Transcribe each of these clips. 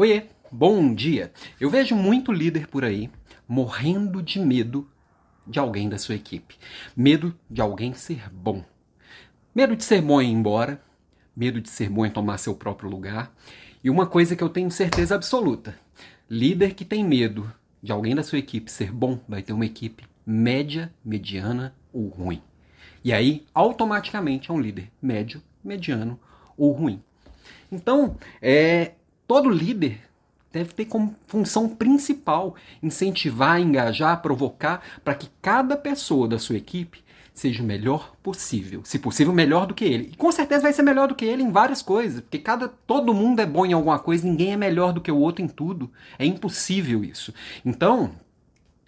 Oiê, bom dia. Eu vejo muito líder por aí morrendo de medo de alguém da sua equipe. Medo de alguém ser bom. Medo de ser bom em ir embora, medo de ser bom em tomar seu próprio lugar. E uma coisa que eu tenho certeza absoluta: líder que tem medo de alguém da sua equipe ser bom vai ter uma equipe média, mediana ou ruim. E aí, automaticamente, é um líder médio, mediano ou ruim. Então, é, todo líder deve ter como função principal incentivar, engajar, provocar para que cada pessoa da sua equipe seja o melhor possível, se possível melhor do que ele. E com certeza vai ser melhor do que ele em várias coisas, porque cada todo mundo é bom em alguma coisa, ninguém é melhor do que o outro em tudo. É impossível isso. Então,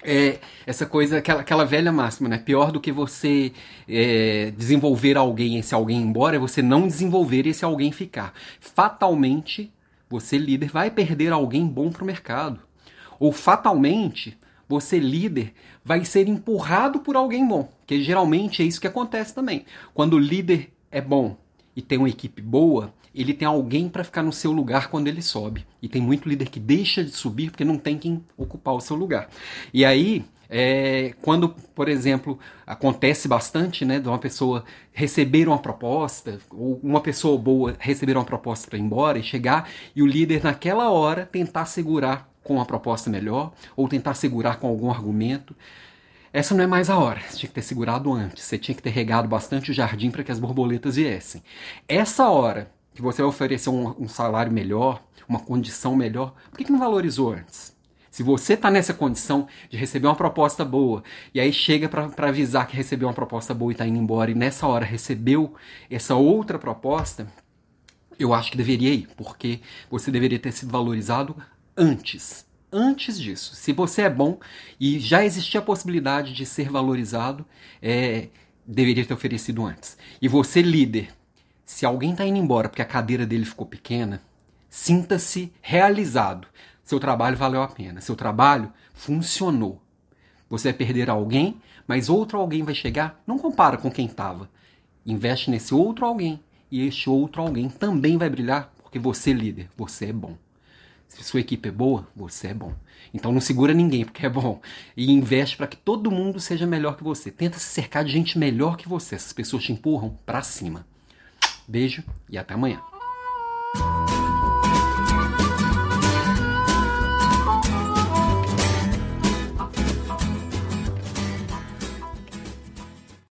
é, essa coisa, aquela, aquela velha máxima, né? Pior do que você é, desenvolver alguém esse alguém embora é você não desenvolver e esse alguém ficar. Fatalmente, você, líder, vai perder alguém bom para o mercado. Ou fatalmente, você, líder, vai ser empurrado por alguém bom. Que geralmente é isso que acontece também. Quando o líder é bom e tem uma equipe boa, ele tem alguém para ficar no seu lugar quando ele sobe. E tem muito líder que deixa de subir porque não tem quem ocupar o seu lugar. E aí, é, quando, por exemplo, acontece bastante né, de uma pessoa receber uma proposta, ou uma pessoa boa receber uma proposta para ir embora e chegar, e o líder naquela hora tentar segurar com uma proposta melhor, ou tentar segurar com algum argumento. Essa não é mais a hora. Você tinha que ter segurado antes. Você tinha que ter regado bastante o jardim para que as borboletas viessem. Essa hora que você vai oferecer um, um salário melhor, uma condição melhor, por que, que não valorizou antes? Se você está nessa condição de receber uma proposta boa, e aí chega para avisar que recebeu uma proposta boa e está indo embora, e nessa hora recebeu essa outra proposta, eu acho que deveria ir, porque você deveria ter sido valorizado antes. Antes disso. Se você é bom e já existia a possibilidade de ser valorizado, é, deveria ter oferecido antes. E você, líder, se alguém está indo embora porque a cadeira dele ficou pequena, sinta-se realizado. Seu trabalho valeu a pena. Seu trabalho funcionou. Você vai perder alguém, mas outro alguém vai chegar. Não compara com quem estava. Investe nesse outro alguém. E este outro alguém também vai brilhar porque você, líder, você é bom. Se sua equipe é boa, você é bom. Então não segura ninguém porque é bom. E investe para que todo mundo seja melhor que você. Tenta se cercar de gente melhor que você. Essas pessoas te empurram para cima. Beijo e até amanhã.